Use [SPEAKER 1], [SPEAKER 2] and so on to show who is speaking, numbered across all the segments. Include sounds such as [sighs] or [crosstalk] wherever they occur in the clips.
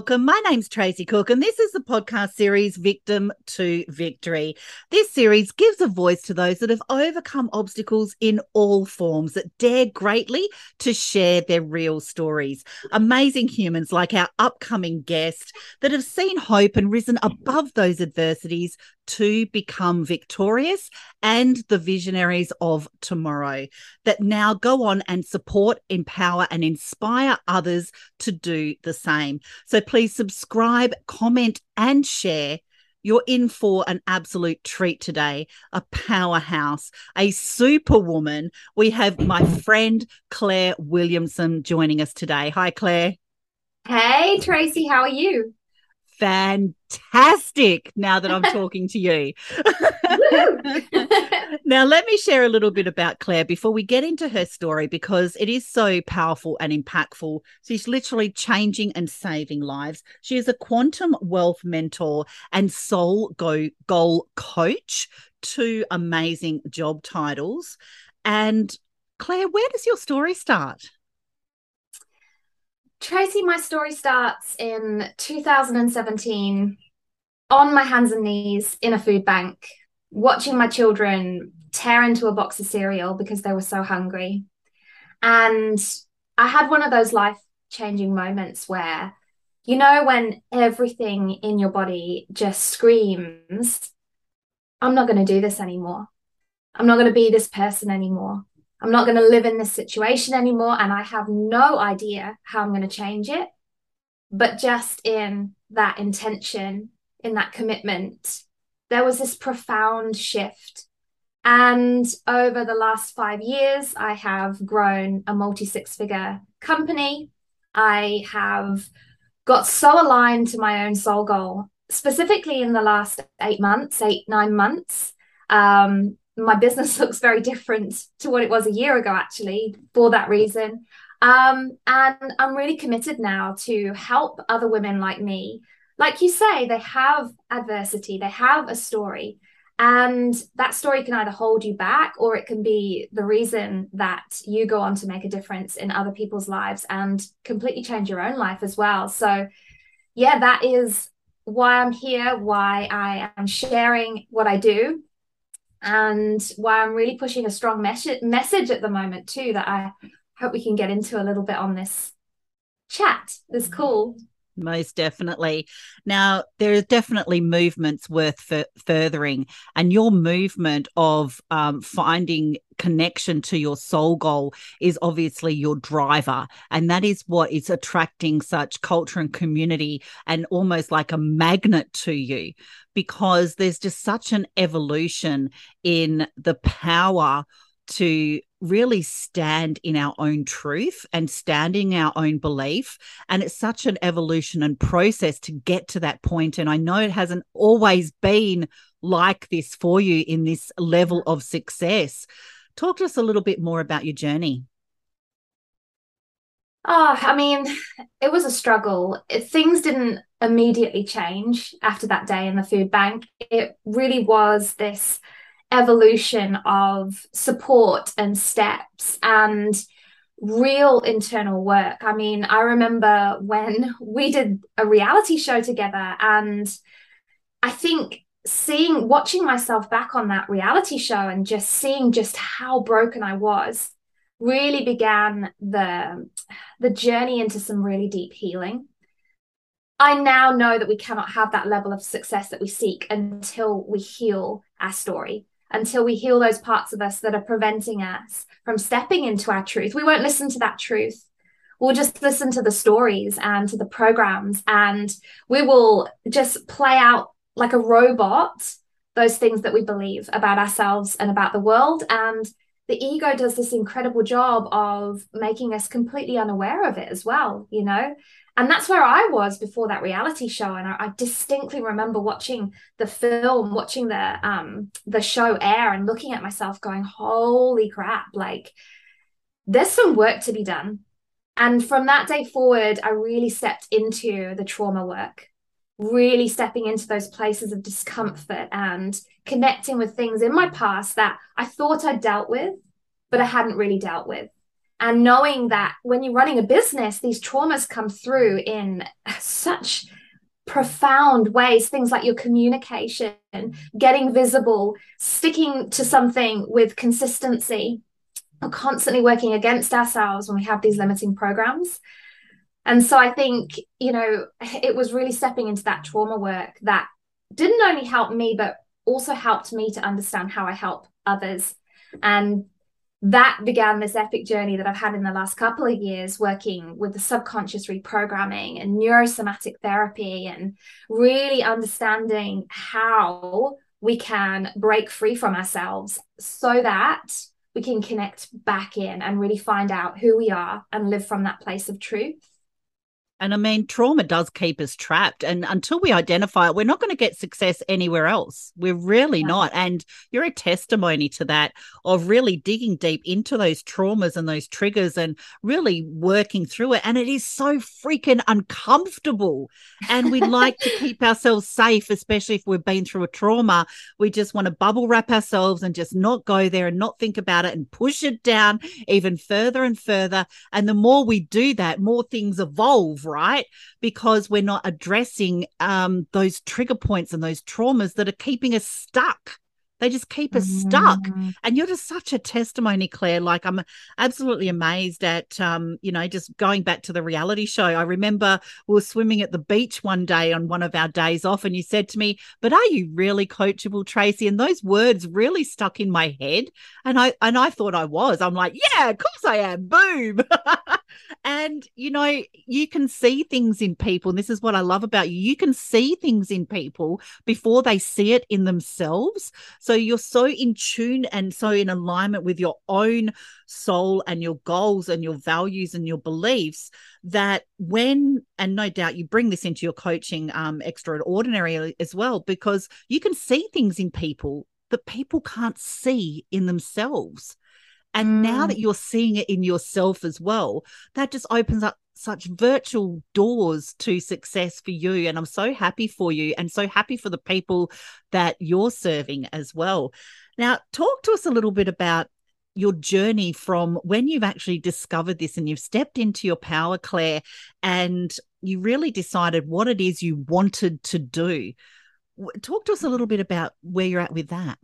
[SPEAKER 1] welcome. My name's Tracy Cook, and this is the podcast series Victim to Victory. This series gives a voice to those that have overcome obstacles in all forms that dare greatly to share their real stories. Amazing humans like our upcoming guest that have seen hope and risen above those adversities to become victorious and the visionaries of tomorrow that now go on and support, empower, and inspire others to do the same. So please subscribe, comment, and share. You're in for an absolute treat today. A powerhouse, a superwoman. We have my friend Claire Williamson joining us today. Hi, Claire.
[SPEAKER 2] Hey, Tracy. How are you?
[SPEAKER 1] Fantastic now that I'm [laughs] talking to you. [laughs] now, let me share a little bit about Claire before we get into her story because it is so powerful and impactful. She's literally changing and saving lives. She is a quantum wealth mentor and soul go- goal coach, two amazing job titles. And Claire, where does your story start?
[SPEAKER 2] Tracy, my story starts in 2017 on my hands and knees in a food bank, watching my children tear into a box of cereal because they were so hungry. And I had one of those life changing moments where, you know, when everything in your body just screams, I'm not going to do this anymore. I'm not going to be this person anymore. I'm not going to live in this situation anymore. And I have no idea how I'm going to change it. But just in that intention, in that commitment, there was this profound shift. And over the last five years, I have grown a multi six figure company. I have got so aligned to my own soul goal, specifically in the last eight months, eight, nine months. Um, my business [laughs] looks very different to what it was a year ago, actually, for that reason. Um, and I'm really committed now to help other women like me. Like you say, they have adversity, they have a story, and that story can either hold you back or it can be the reason that you go on to make a difference in other people's lives and completely change your own life as well. So, yeah, that is why I'm here, why I am sharing what I do and why I'm really pushing a strong mes- message at the moment too that I hope we can get into a little bit on this chat. This call.
[SPEAKER 1] Most definitely. Now, there are definitely movements worth f- furthering, and your movement of um, finding connection to your soul goal is obviously your driver. And that is what is attracting such culture and community and almost like a magnet to you because there's just such an evolution in the power to really stand in our own truth and standing our own belief and it's such an evolution and process to get to that point and i know it hasn't always been like this for you in this level of success talk to us a little bit more about your journey
[SPEAKER 2] Oh, I mean, it was a struggle. It, things didn't immediately change after that day in the food bank. It really was this evolution of support and steps and real internal work. I mean, I remember when we did a reality show together, and I think seeing, watching myself back on that reality show and just seeing just how broken I was really began the the journey into some really deep healing. I now know that we cannot have that level of success that we seek until we heal our story until we heal those parts of us that are preventing us from stepping into our truth. We won't listen to that truth. We'll just listen to the stories and to the programs and we will just play out like a robot those things that we believe about ourselves and about the world and the ego does this incredible job of making us completely unaware of it as well, you know? And that's where I was before that reality show. And I, I distinctly remember watching the film, watching the um the show air and looking at myself going, holy crap, like there's some work to be done. And from that day forward, I really stepped into the trauma work, really stepping into those places of discomfort and connecting with things in my past that I thought I dealt with, but I hadn't really dealt with. and knowing that when you're running a business these traumas come through in such profound ways things like your communication getting visible sticking to something with consistency constantly working against ourselves when we have these limiting programs and so i think you know [sighs] it was really stepping into that trauma work that didn't only help me but also helped me to understand how i help others and that began this epic journey that I've had in the last couple of years working with the subconscious reprogramming and neurosomatic therapy and really understanding how we can break free from ourselves so that we can connect back in and really find out who we are and live from that place of truth.
[SPEAKER 1] And I mean, trauma does keep us trapped. And until we identify it, we're not going to get success anywhere else. We're really yeah. not. And you're a testimony to that of really digging deep into those traumas and those triggers and really working through it. And it is so freaking uncomfortable. And we like to [laughs] keep ourselves safe, especially if we've been through a trauma. We just want to bubble wrap ourselves and just not go there and not think about it and push it down even further and further. And the more we do that, more things evolve right? Because we're not addressing um, those trigger points and those traumas that are keeping us stuck. They just keep us mm-hmm. stuck. And you're just such a testimony, Claire. Like I'm absolutely amazed at um, you know, just going back to the reality show. I remember we were swimming at the beach one day on one of our days off, and you said to me, But are you really coachable, Tracy? And those words really stuck in my head. And I and I thought I was. I'm like, yeah, of course I am. Boom. [laughs] and you know, you can see things in people. And this is what I love about you. You can see things in people before they see it in themselves. So you're so in tune and so in alignment with your own soul and your goals and your values and your beliefs that when, and no doubt you bring this into your coaching um, extraordinary as well, because you can see things in people that people can't see in themselves. And mm. now that mm. you're seeing it in yourself as well, that just opens up such virtual doors to success for you. And I'm so happy for you and so happy for the people that you're serving as well. Now, talk to us a little bit about your journey from when you've actually discovered this and you've stepped into your power, Claire, and you really decided what it is you wanted to do. Talk to us a little bit about where you're at with that.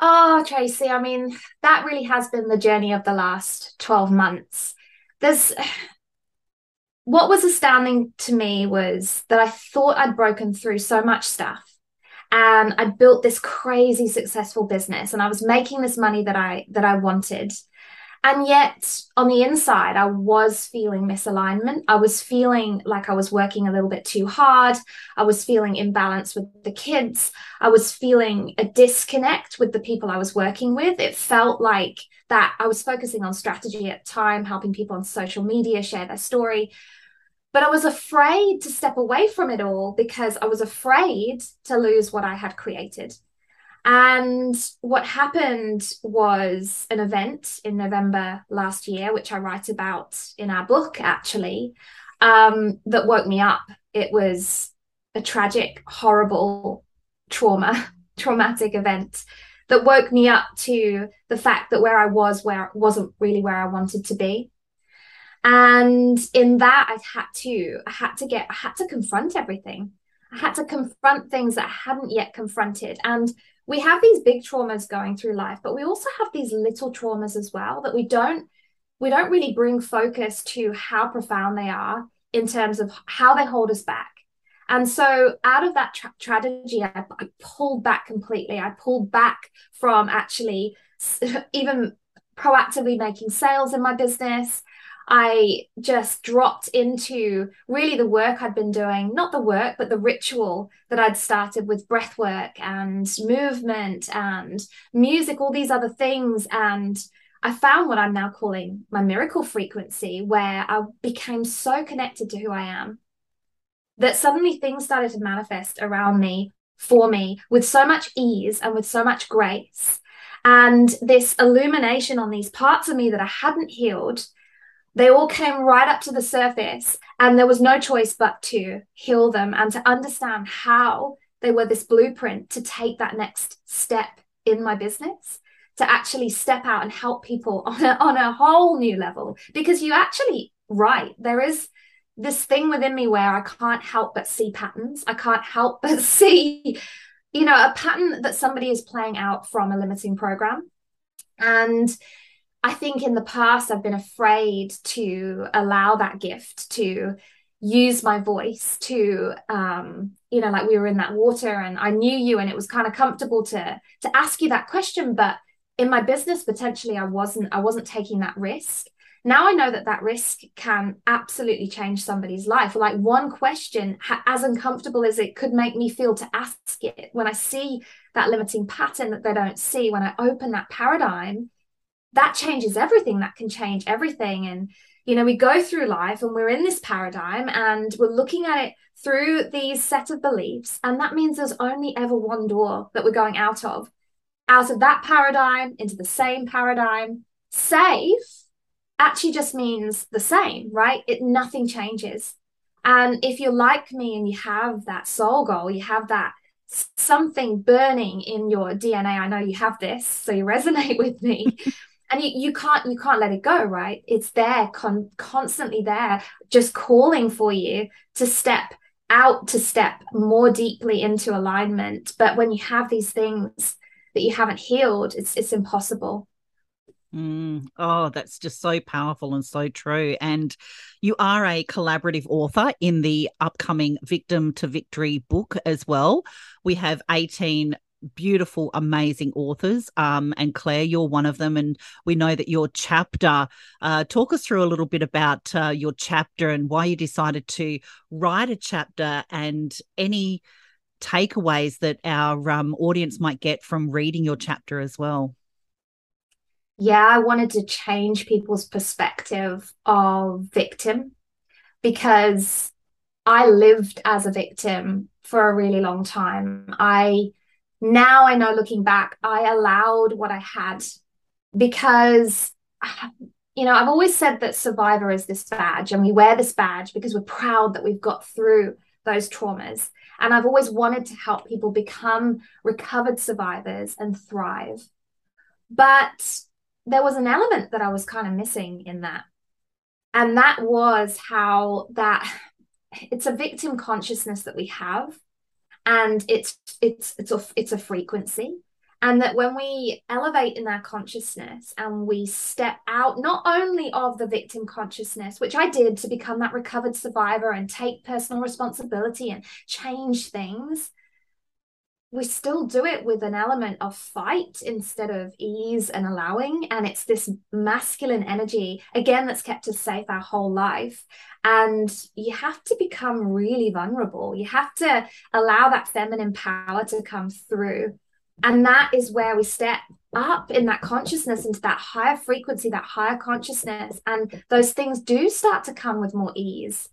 [SPEAKER 2] Oh, Tracy, I mean, that really has been the journey of the last 12 months. There's [sighs] what was astounding to me was that I thought I'd broken through so much stuff and I built this crazy successful business and I was making this money that I that I wanted and yet on the inside I was feeling misalignment I was feeling like I was working a little bit too hard I was feeling imbalance with the kids I was feeling a disconnect with the people I was working with it felt like that I was focusing on strategy at time, helping people on social media share their story. But I was afraid to step away from it all because I was afraid to lose what I had created. And what happened was an event in November last year, which I write about in our book, actually, um, that woke me up. It was a tragic, horrible trauma, [laughs] traumatic event that woke me up to the fact that where I was where wasn't really where I wanted to be. And in that I had to I had to get I had to confront everything. I had to confront things that I hadn't yet confronted. And we have these big traumas going through life, but we also have these little traumas as well that we don't we don't really bring focus to how profound they are in terms of how they hold us back and so, out of that tra- tragedy, I, I pulled back completely. I pulled back from actually [laughs] even proactively making sales in my business. I just dropped into really the work I'd been doing, not the work, but the ritual that I'd started with breath work and movement and music, all these other things. And I found what I'm now calling my miracle frequency, where I became so connected to who I am that suddenly things started to manifest around me for me with so much ease and with so much grace. And this illumination on these parts of me that I hadn't healed, they all came right up to the surface. And there was no choice but to heal them and to understand how they were this blueprint to take that next step in my business, to actually step out and help people [laughs] on a, on a whole new level because you actually right there is this thing within me where I can't help but see patterns. I can't help [laughs] but see, you know, a pattern that somebody is playing out from a limiting program. And I think in the past, I've been afraid to allow that gift to use my voice to um you know like we were in that water and i knew you and it was kind of comfortable to to ask you that question but in my business potentially i wasn't i wasn't taking that risk now I know that that risk can absolutely change somebody's life. Like one question, as uncomfortable as it could make me feel to ask it, when I see that limiting pattern that they don't see, when I open that paradigm, that changes everything. That can change everything. And, you know, we go through life and we're in this paradigm and we're looking at it through these set of beliefs. And that means there's only ever one door that we're going out of, out of that paradigm into the same paradigm, safe actually just means the same, right? It nothing changes. And if you're like me and you have that soul goal, you have that something burning in your DNA. I know you have this, so you [laughs] resonate with me. And you, you can't you can't let it go, right? It's there, con- constantly there, just calling for you to step out, to step more deeply into alignment. But when you have these things that you haven't healed, it's it's impossible.
[SPEAKER 1] Mm, oh, that's just so powerful and so true. And you are a collaborative author in the upcoming Victim to Victory book as well. We have 18 beautiful, amazing authors. Um, and Claire, you're one of them. And we know that your chapter, uh, talk us through a little bit about uh, your chapter and why you decided to write a chapter and any takeaways that our um, audience might get from reading your chapter as well
[SPEAKER 2] yeah, I wanted to change people's perspective of victim because I lived as a victim for a really long time. I now I know looking back, I allowed what I had because you know, I've always said that survivor is this badge and we wear this badge because we're proud that we've got through those traumas. And I've always wanted to help people become recovered survivors and thrive. But there was an element that I was kind of missing in that. And that was how that it's a victim consciousness that we have and it's it's it's a it's a frequency. And that when we elevate in our consciousness and we step out not only of the victim consciousness which i did to become that recovered survivor and take personal responsibility and change things we still do it with an element of fight instead of ease and allowing. And it's this masculine energy, again, that's kept us safe our whole life. And you have to become really vulnerable. You have to allow that feminine power to come through. And that is where we step up in that consciousness into that higher frequency, that higher consciousness. And those things do start to come with more ease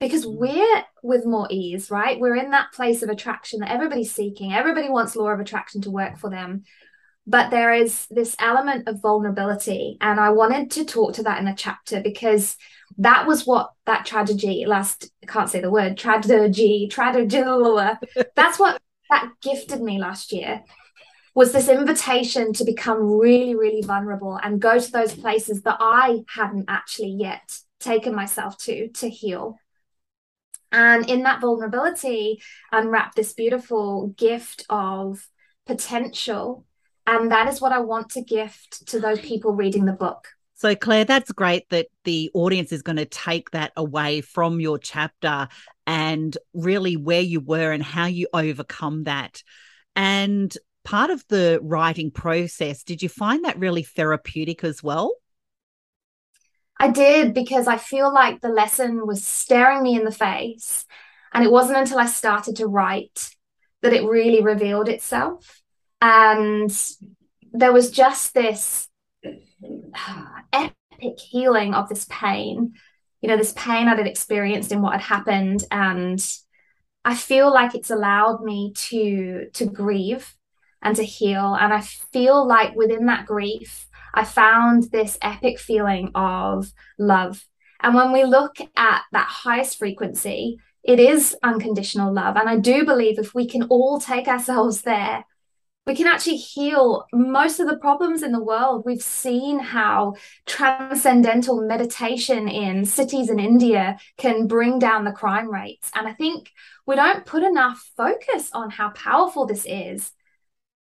[SPEAKER 2] because we're with more ease, right? We're in that place of attraction that everybody's seeking. Everybody wants law of attraction to work for them. But there is this element of vulnerability. And I wanted to talk to that in a chapter because that was what that tragedy last, I can't say the word, tragedy, tragedy, [laughs] that's what that gifted me last year was this invitation to become really, really vulnerable and go to those places that I hadn't actually yet taken myself to to heal. And in that vulnerability, unwrap this beautiful gift of potential. And that is what I want to gift to those people reading the book.
[SPEAKER 1] So, Claire, that's great that the audience is going to take that away from your chapter and really where you were and how you overcome that. And part of the writing process, did you find that really therapeutic as well?
[SPEAKER 2] I did because I feel like the lesson was staring me in the face. And it wasn't until I started to write that it really revealed itself. And there was just this [sighs] epic healing of this pain, you know, this pain I'd experienced in what had happened. And I feel like it's allowed me to to grieve and to heal. And I feel like within that grief, I found this epic feeling of love. And when we look at that highest frequency, it is unconditional love. And I do believe if we can all take ourselves there, we can actually heal most of the problems in the world. We've seen how transcendental meditation in cities in India can bring down the crime rates. And I think we don't put enough focus on how powerful this is.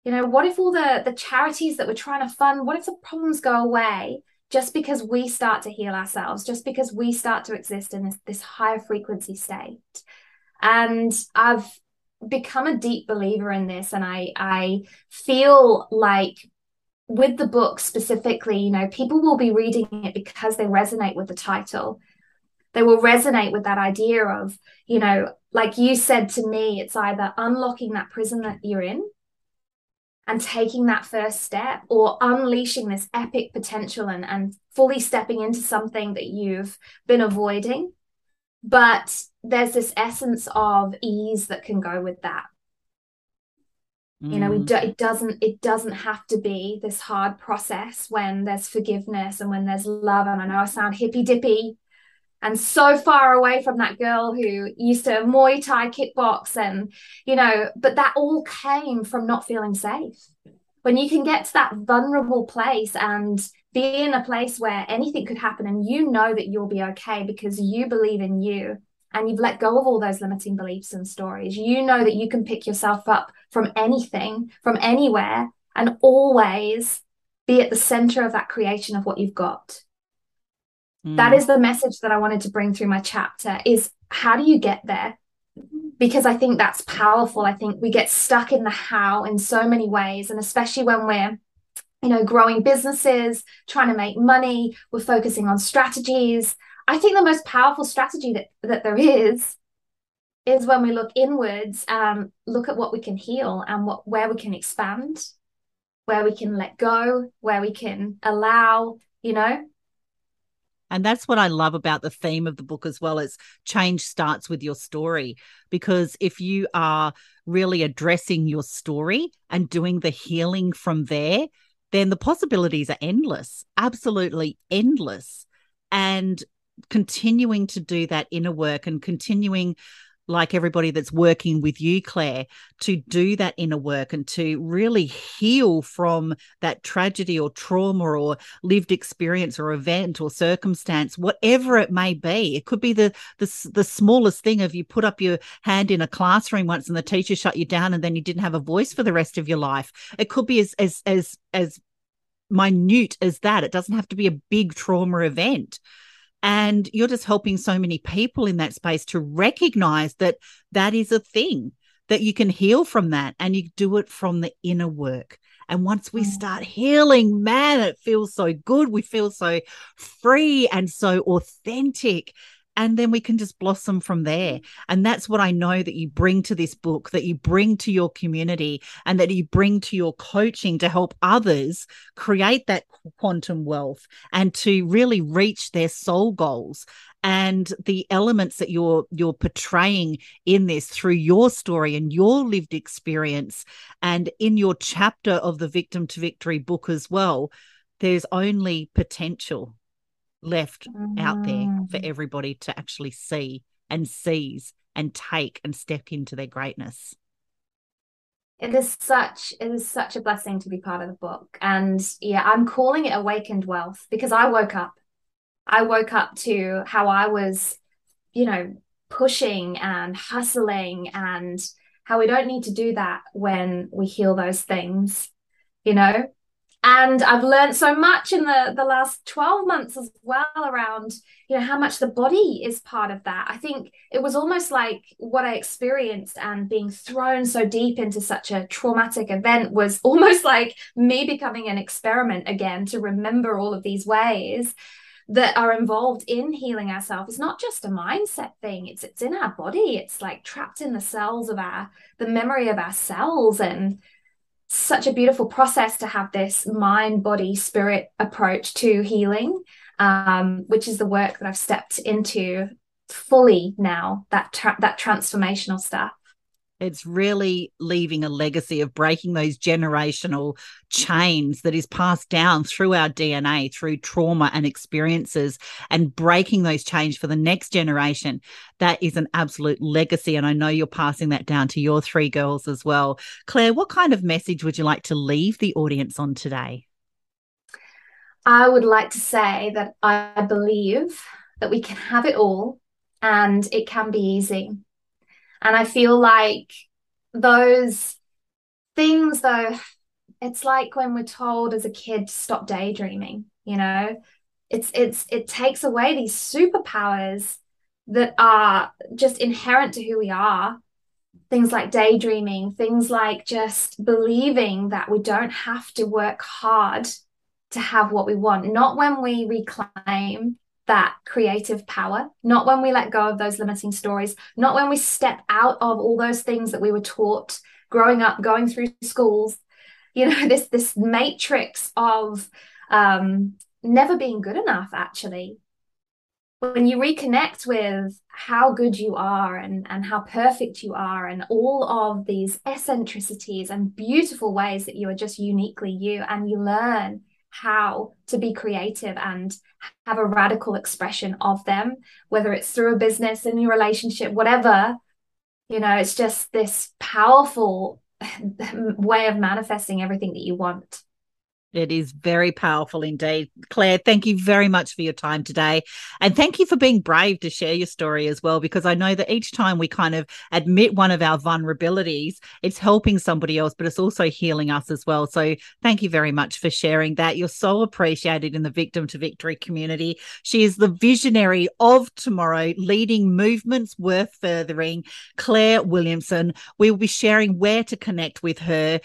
[SPEAKER 2] You know, what if all the, the charities that we're trying to fund, what if the problems go away just because we start to heal ourselves, just because we start to exist in this, this higher frequency state? And I've become a deep believer in this and i i feel like with the book specifically you know people will be reading it because they resonate with the title they will resonate with that idea of you know like you said to me it's either unlocking that prison that you're in and taking that first step or unleashing this epic potential and, and fully stepping into something that you've been avoiding. But there's this essence of ease that can go with that. You know mm. do, it doesn't it doesn't have to be this hard process when there's forgiveness and when there's love. And i know i sound hippy dippy and so far away from that girl who used to muay thai kickbox and you know but that all came from not feeling safe when you can get to that vulnerable place and be in a place where anything could happen and you know that you'll be okay because you believe in you and you've let go of all those limiting beliefs and stories. You know that you can pick yourself up from anything, from anywhere, and always be at the center of that creation of what you've got. Mm. That is the message that I wanted to bring through my chapter is how do you get there? Because I think that's powerful. I think we get stuck in the how in so many ways and especially when we're you know, growing businesses, trying to make money. We're focusing on strategies. I think the most powerful strategy that, that there is is when we look inwards and look at what we can heal and what where we can expand, where we can let go, where we can allow, you know.
[SPEAKER 1] And that's what I love about the theme of the book as well is change starts with your story. Because if you are really addressing your story and doing the healing from there, then the possibilities are endless, absolutely endless. And continuing to do that inner work and continuing like everybody that's working with you, Claire, to do that inner work and to really heal from that tragedy or trauma or lived experience or event or circumstance, whatever it may be. It could be the the, the smallest thing of you put up your hand in a classroom once and the teacher shut you down and then you didn't have a voice for the rest of your life. It could be as as as as minute as that. It doesn't have to be a big trauma event. And you're just helping so many people in that space to recognize that that is a thing, that you can heal from that and you do it from the inner work. And once we mm. start healing, man, it feels so good. We feel so free and so authentic and then we can just blossom from there. And that's what i know that you bring to this book that you bring to your community and that you bring to your coaching to help others create that quantum wealth and to really reach their soul goals. And the elements that you're you're portraying in this through your story and your lived experience and in your chapter of the victim to victory book as well there's only potential left mm. out there for mm. everybody to actually see and seize and take and step into their greatness
[SPEAKER 2] it is such it is such a blessing to be part of the book and yeah i'm calling it awakened wealth because i woke up i woke up to how i was you know pushing and hustling and how we don't need to do that when we heal those things you know and i've learned so much in the the last 12 months as well around you know how much the body is part of that. I think it was almost like what i experienced and being thrown so deep into such a traumatic event was [laughs] almost like me becoming an experiment again to remember all of these ways that are involved in healing ourselves. It's not just a mindset thing. It's it's in our body. It's like trapped in the cells of our the memory of our cells and such a beautiful process to have this mind, body, spirit approach to healing, um, which is the work that I've stepped into fully now. That tra- that transformational stuff.
[SPEAKER 1] It's really leaving a legacy of breaking those generational chains that is passed down through our DNA, through trauma and experiences, and breaking those chains for the next generation. That is an absolute legacy. And I know you're passing that down to your three girls as well. Claire, what kind of message would you like to leave the audience on today?
[SPEAKER 2] I would like to say that I believe that we can have it all and it can be easy. And I feel like those things, though, it's like when we're told as a kid to stop daydreaming, you know, it's it's it takes away these superpowers that are just inherent to who we are. Things like daydreaming, things like just believing that we don't have to work hard to have what we want. Not when we reclaim that creative power, not when we let go of those limiting stories, not when we step out of all those things that we were taught growing up, going through schools, you know, [laughs] this this matrix of um, never being good enough, actually. When you reconnect with how good you are and, and how perfect you are, and all of these eccentricities and beautiful ways that you are just uniquely you, and you learn how to be creative and have a radical expression of them, whether it's through a business, in your relationship, whatever. You know, it's just this powerful [laughs] way of manifesting everything that you want.
[SPEAKER 1] It is very powerful indeed. Claire, thank you very much for your time today. And thank you for being brave to share your story as well, because I know that each time we kind of admit one of our vulnerabilities, it's helping somebody else, but it's also healing us as well. So thank you very much for sharing that. You're so appreciated in the Victim to Victory community. She is the visionary of tomorrow, leading movements worth furthering. Claire Williamson. We will be sharing where to connect with her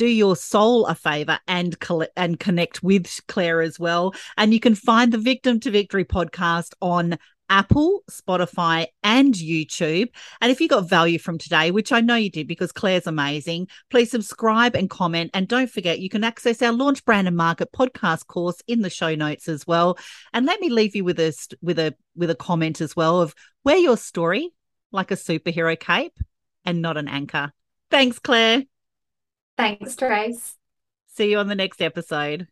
[SPEAKER 1] do your soul a favor and and connect with Claire as well. And you can find the Victim to Victory podcast on Apple, Spotify, and YouTube. And if you got value from today, which I know you did because Claire's amazing, please subscribe and comment. And don't forget, you can access our Launch Brand and Market podcast course in the show notes as well. And let me leave you with a with a with a comment as well of wear your story like a superhero cape and not an anchor. Thanks, Claire.
[SPEAKER 2] Thanks, Trace.
[SPEAKER 1] See you on the next episode.